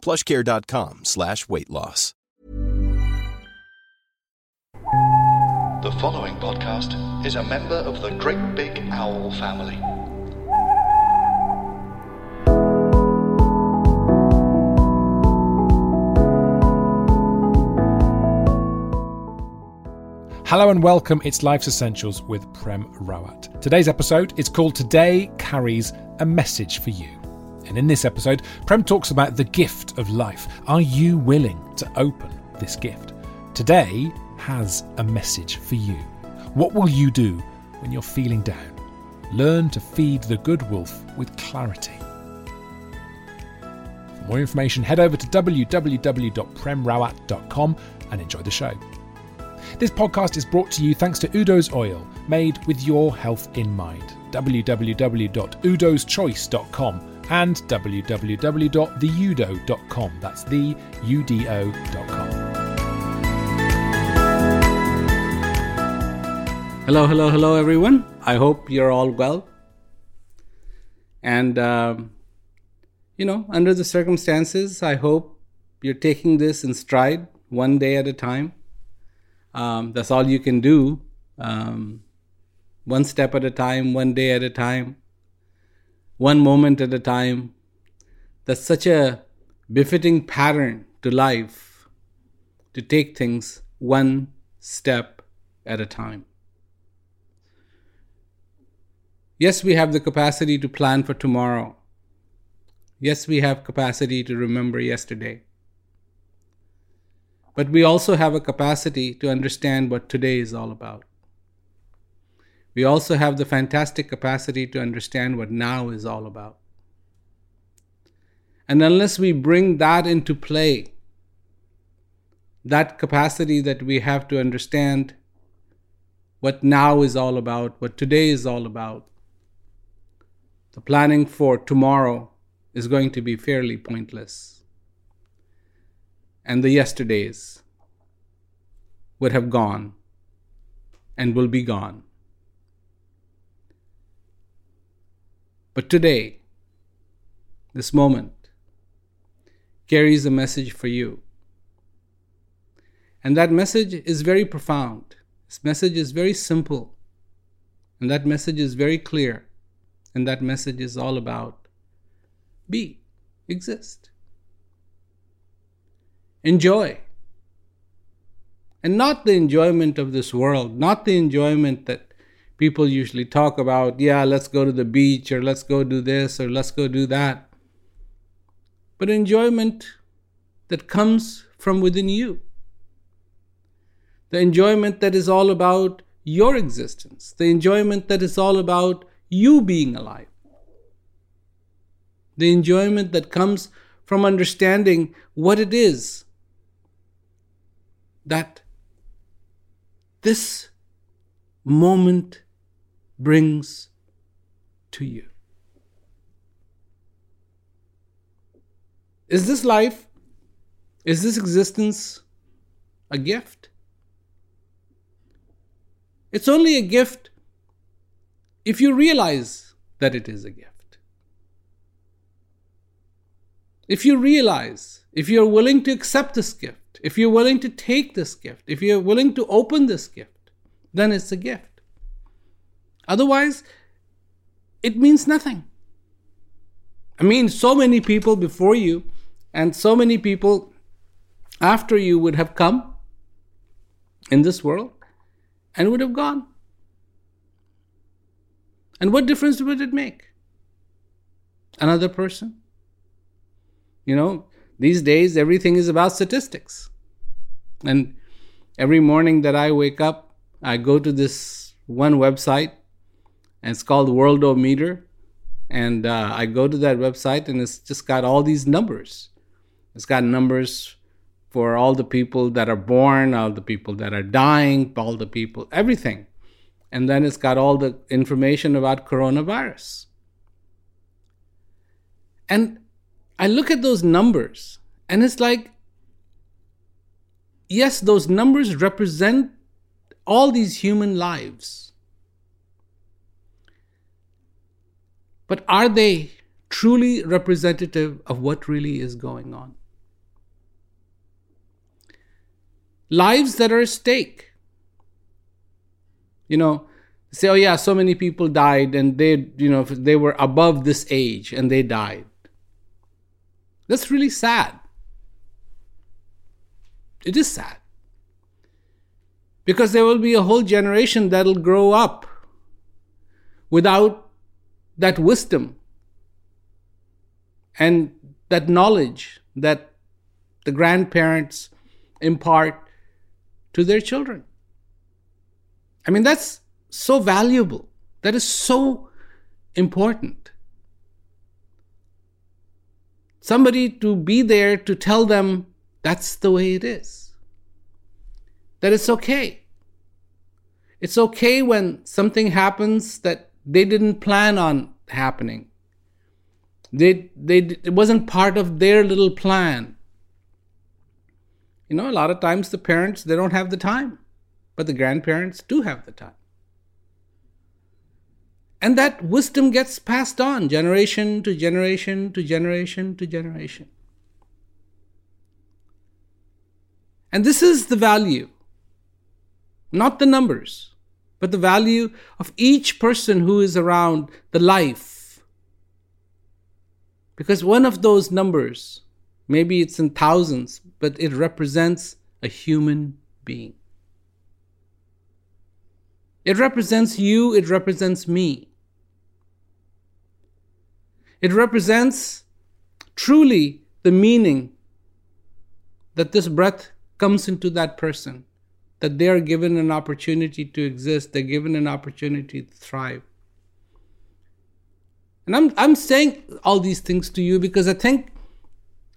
plushcare.com slash weight loss. The following podcast is a member of the Great Big Owl family. Hello and welcome. It's Life's Essentials with Prem Rawat. Today's episode is called Today Carries a Message for You. And in this episode, Prem talks about the gift of life. Are you willing to open this gift? Today has a message for you. What will you do when you're feeling down? Learn to feed the good wolf with clarity. For more information, head over to www.premrawat.com and enjoy the show. This podcast is brought to you thanks to Udo's Oil, made with your health in mind. www.udoschoice.com and www.theudo.com. That's the udo.com. Hello, hello, hello, everyone. I hope you're all well. And, um, you know, under the circumstances, I hope you're taking this in stride one day at a time. Um, that's all you can do. Um, one step at a time, one day at a time, one moment at a time. That's such a befitting pattern to life to take things one step at a time. Yes, we have the capacity to plan for tomorrow. Yes, we have capacity to remember yesterday. But we also have a capacity to understand what today is all about. We also have the fantastic capacity to understand what now is all about. And unless we bring that into play, that capacity that we have to understand what now is all about, what today is all about, the planning for tomorrow is going to be fairly pointless. And the yesterdays would have gone and will be gone. But today, this moment, carries a message for you. And that message is very profound. This message is very simple. And that message is very clear. And that message is all about be, exist, enjoy. And not the enjoyment of this world, not the enjoyment that people usually talk about, yeah, let's go to the beach or let's go do this or let's go do that. But enjoyment that comes from within you. The enjoyment that is all about your existence. The enjoyment that is all about you being alive. The enjoyment that comes from understanding what it is that this moment brings to you. Is this life, is this existence a gift? It's only a gift if you realize that it is a gift. If you realize, if you're willing to accept this gift, if you're willing to take this gift, if you're willing to open this gift, then it's a gift. Otherwise, it means nothing. I mean, so many people before you and so many people after you would have come in this world and would have gone. And what difference would it make? Another person? You know, these days everything is about statistics. And every morning that I wake up, I go to this one website, and it's called Worldometer. And uh, I go to that website, and it's just got all these numbers. It's got numbers for all the people that are born, all the people that are dying, all the people, everything. And then it's got all the information about coronavirus. And I look at those numbers and it's like, yes, those numbers represent all these human lives. But are they truly representative of what really is going on? Lives that are at stake. You know, say, oh yeah, so many people died and they, you know, they were above this age and they died. That's really sad. It is sad. Because there will be a whole generation that'll grow up without that wisdom and that knowledge that the grandparents impart to their children. I mean, that's so valuable. That is so important. Somebody to be there to tell them that's the way it is. That it's okay. It's okay when something happens that they didn't plan on happening. They, they, it wasn't part of their little plan. You know, a lot of times the parents, they don't have the time, but the grandparents do have the time. And that wisdom gets passed on generation to generation to generation to generation. And this is the value, not the numbers, but the value of each person who is around the life. Because one of those numbers, maybe it's in thousands, but it represents a human being. It represents you, it represents me. It represents truly the meaning that this breath comes into that person, that they are given an opportunity to exist, they're given an opportunity to thrive. And I'm, I'm saying all these things to you because I think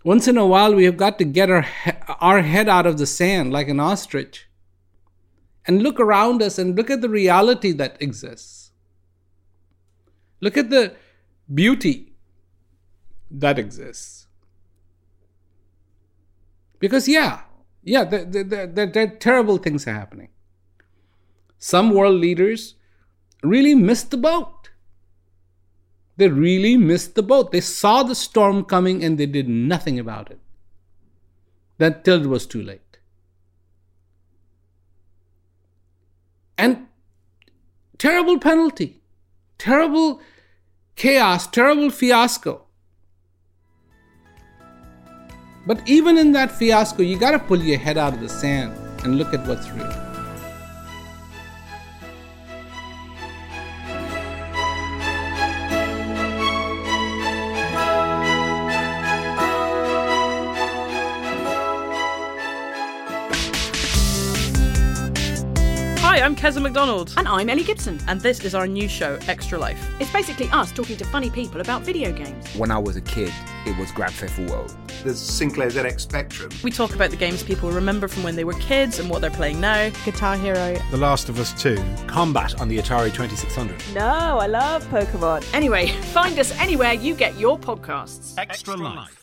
once in a while we have got to get our, our head out of the sand like an ostrich and look around us and look at the reality that exists. Look at the beauty that exists. Because, yeah, yeah, there, there, there, there terrible things are happening. Some world leaders really missed the boat. They really missed the boat. They saw the storm coming and they did nothing about it. That till it was too late. And terrible penalty, terrible chaos, terrible fiasco. But even in that fiasco, you gotta pull your head out of the sand and look at what's real. Keza MacDonald. And I'm Ellie Gibson. And this is our new show, Extra Life. It's basically us talking to funny people about video games. When I was a kid, it was Grand Theft Auto. There's Sinclair ZX Spectrum. We talk about the games people remember from when they were kids and what they're playing now. Guitar Hero. The Last of Us 2. Combat on the Atari 2600. No, I love Pokemon. Anyway, find us anywhere you get your podcasts. Extra Life.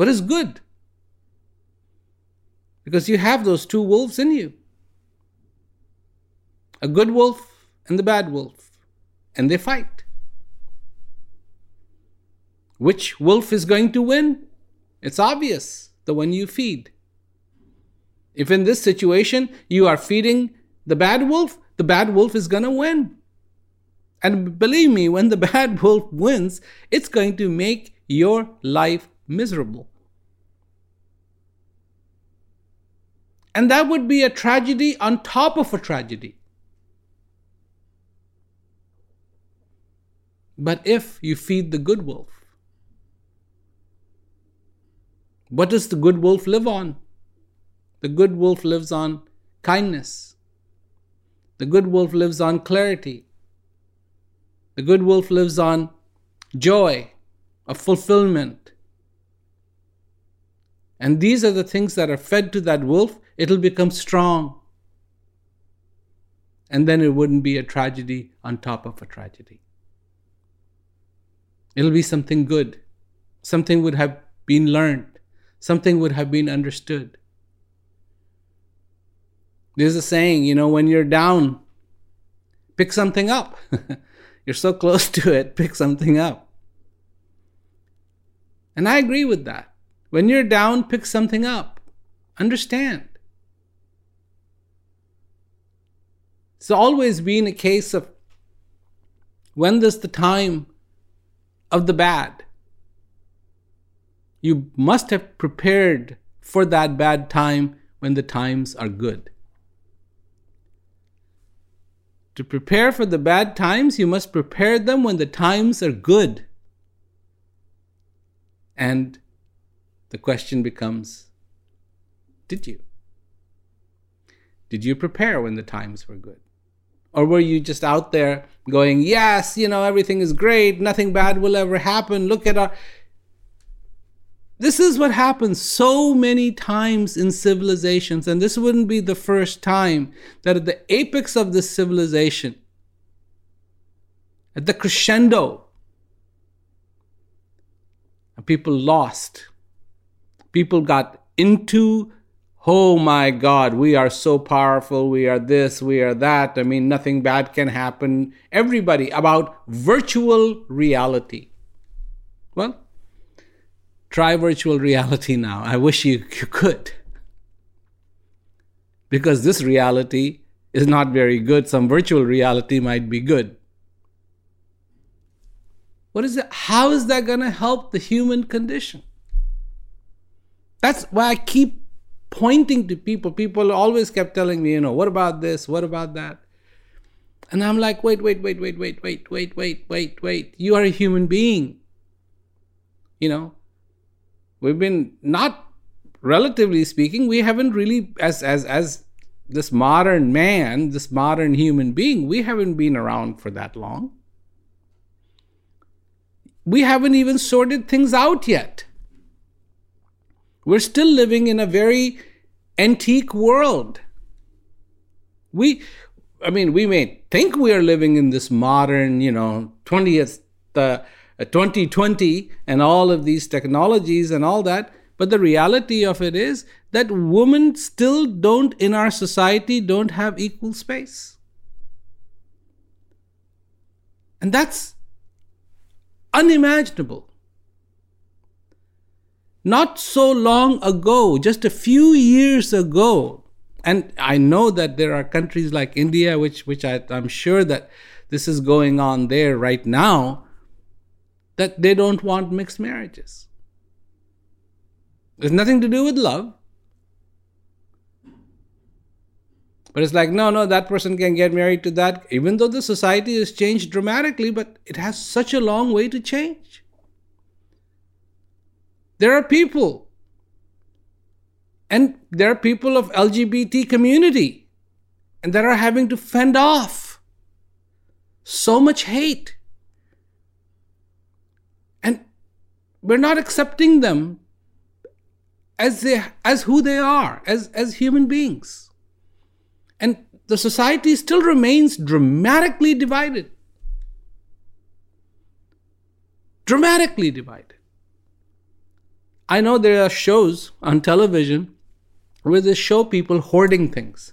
What is good? Because you have those two wolves in you a good wolf and the bad wolf, and they fight. Which wolf is going to win? It's obvious the one you feed. If in this situation you are feeding the bad wolf, the bad wolf is going to win. And believe me, when the bad wolf wins, it's going to make your life miserable. And that would be a tragedy on top of a tragedy. But if you feed the good wolf, what does the good wolf live on? The good wolf lives on kindness. The good wolf lives on clarity. The good wolf lives on joy, of fulfillment. And these are the things that are fed to that wolf, it'll become strong. And then it wouldn't be a tragedy on top of a tragedy. It'll be something good. Something would have been learned. Something would have been understood. There's a saying, you know, when you're down, pick something up. You're so close to it, pick something up. And I agree with that. When you're down, pick something up. Understand. It's always been a case of when there's the time of the bad, you must have prepared for that bad time when the times are good. To prepare for the bad times, you must prepare them when the times are good. And the question becomes Did you? Did you prepare when the times were good? Or were you just out there going, Yes, you know, everything is great, nothing bad will ever happen, look at our. This is what happens so many times in civilizations, and this wouldn't be the first time that at the apex of this civilization, at the crescendo, people lost. People got into, oh my God, we are so powerful, we are this, we are that. I mean, nothing bad can happen. Everybody about virtual reality. Well, Try virtual reality now. I wish you, you could. Because this reality is not very good. Some virtual reality might be good. What is it? How is that going to help the human condition? That's why I keep pointing to people. People always kept telling me, you know, what about this? What about that? And I'm like, wait, wait, wait, wait, wait, wait, wait, wait, wait, wait. You are a human being. You know, we've been not relatively speaking we haven't really as as as this modern man this modern human being we haven't been around for that long we haven't even sorted things out yet we're still living in a very antique world we i mean we may think we are living in this modern you know 20th the uh, 2020 and all of these technologies and all that. But the reality of it is that women still don't, in our society, don't have equal space. And that's unimaginable. Not so long ago, just a few years ago, and I know that there are countries like India, which, which I, I'm sure that this is going on there right now, that they don't want mixed marriages. It's nothing to do with love. But it's like, no, no, that person can get married to that, even though the society has changed dramatically, but it has such a long way to change. There are people, and there are people of LGBT community, and that are having to fend off so much hate. And we're not accepting them as they as who they are, as, as human beings. And the society still remains dramatically divided. Dramatically divided. I know there are shows on television where they show people hoarding things.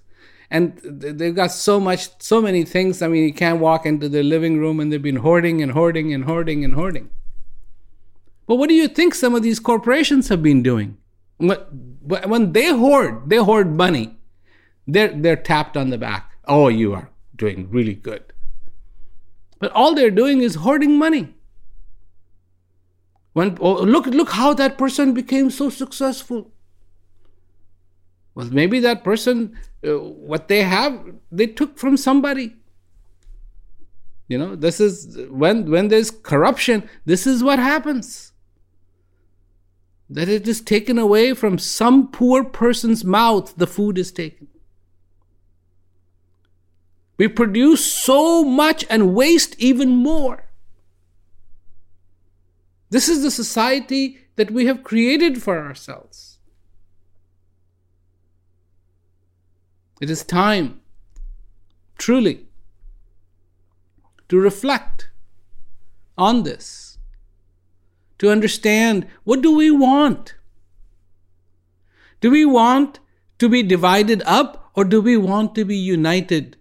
And they've got so much, so many things. I mean, you can't walk into their living room and they've been hoarding and hoarding and hoarding and hoarding. But what do you think some of these corporations have been doing? When they hoard, they hoard money they're, they're tapped on the back. Oh, you are doing really good. But all they're doing is hoarding money. When, oh, look, look how that person became so successful. Well, maybe that person, uh, what they have, they took from somebody. You know, this is when when there's corruption, this is what happens. That it is taken away from some poor person's mouth, the food is taken. We produce so much and waste even more. This is the society that we have created for ourselves. It is time, truly, to reflect on this, to understand what do we want? Do we want to be divided up or do we want to be united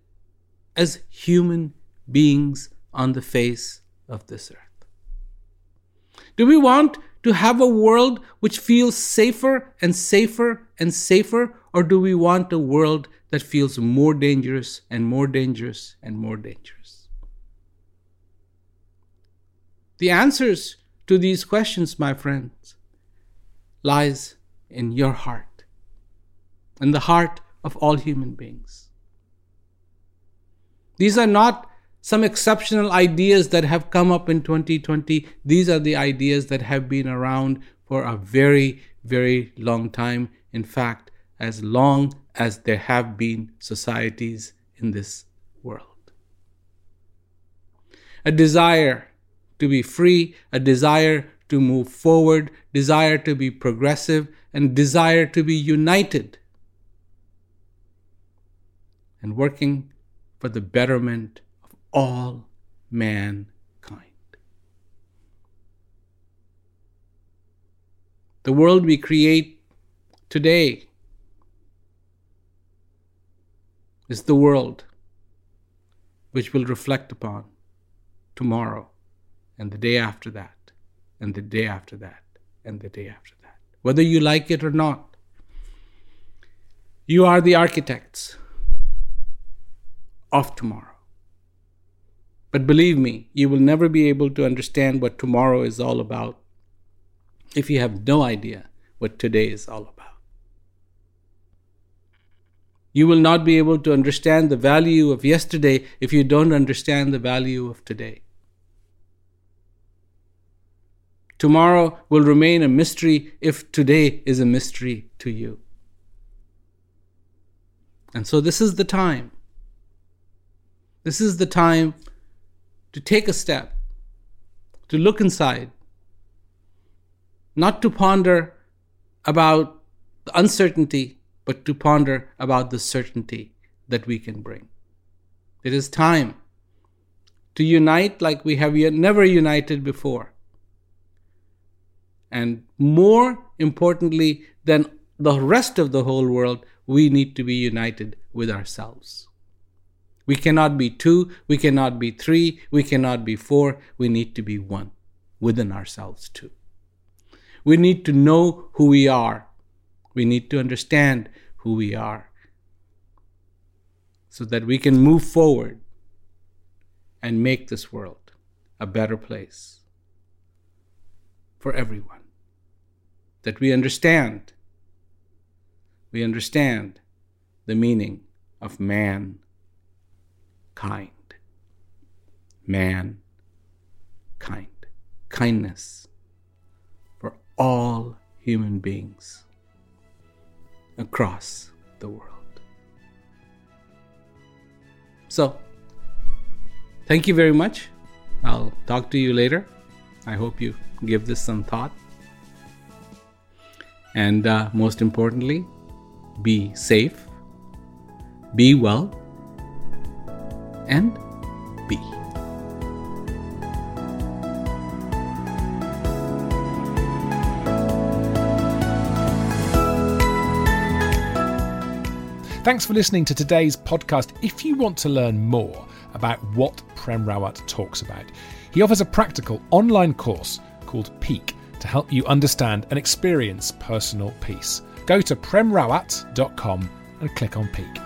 as human beings on the face of this earth? Do we want to have a world which feels safer and safer and safer, or do we want a world that feels more dangerous and more dangerous and more dangerous? The answers to these questions, my friends, lies in your heart, in the heart of all human beings. These are not some exceptional ideas that have come up in 2020. These are the ideas that have been around for a very, very long time. In fact, as long as there have been societies in this world. A desire to be free, a desire to move forward, desire to be progressive, and desire to be united and working for the betterment all mankind. The world we create today is the world which will reflect upon tomorrow and the day after that and the day after that and the day after that. Whether you like it or not, you are the architects of tomorrow. But believe me, you will never be able to understand what tomorrow is all about if you have no idea what today is all about. You will not be able to understand the value of yesterday if you don't understand the value of today. Tomorrow will remain a mystery if today is a mystery to you. And so, this is the time this is the time to take a step, to look inside, not to ponder about the uncertainty, but to ponder about the certainty that we can bring. It is time to unite like we have never united before. And more importantly than the rest of the whole world, we need to be united with ourselves. We cannot be two, we cannot be three, we cannot be four. We need to be one within ourselves too. We need to know who we are. We need to understand who we are so that we can move forward and make this world a better place for everyone. That we understand. We understand the meaning of man kind. Man kind. Kindness for all human beings across the world. So, thank you very much. I'll talk to you later. I hope you give this some thought. And uh, most importantly, be safe, be well, and be. Thanks for listening to today's podcast. If you want to learn more about what Prem Rawat talks about, he offers a practical online course called Peak to help you understand and experience personal peace. Go to premrawat.com and click on Peak.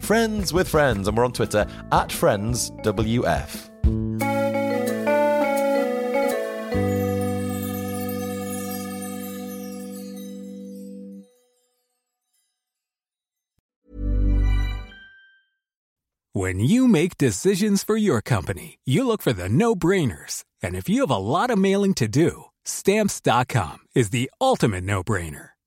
Friends with Friends, and we're on Twitter at FriendsWF. When you make decisions for your company, you look for the no brainers. And if you have a lot of mailing to do, stamps.com is the ultimate no brainer.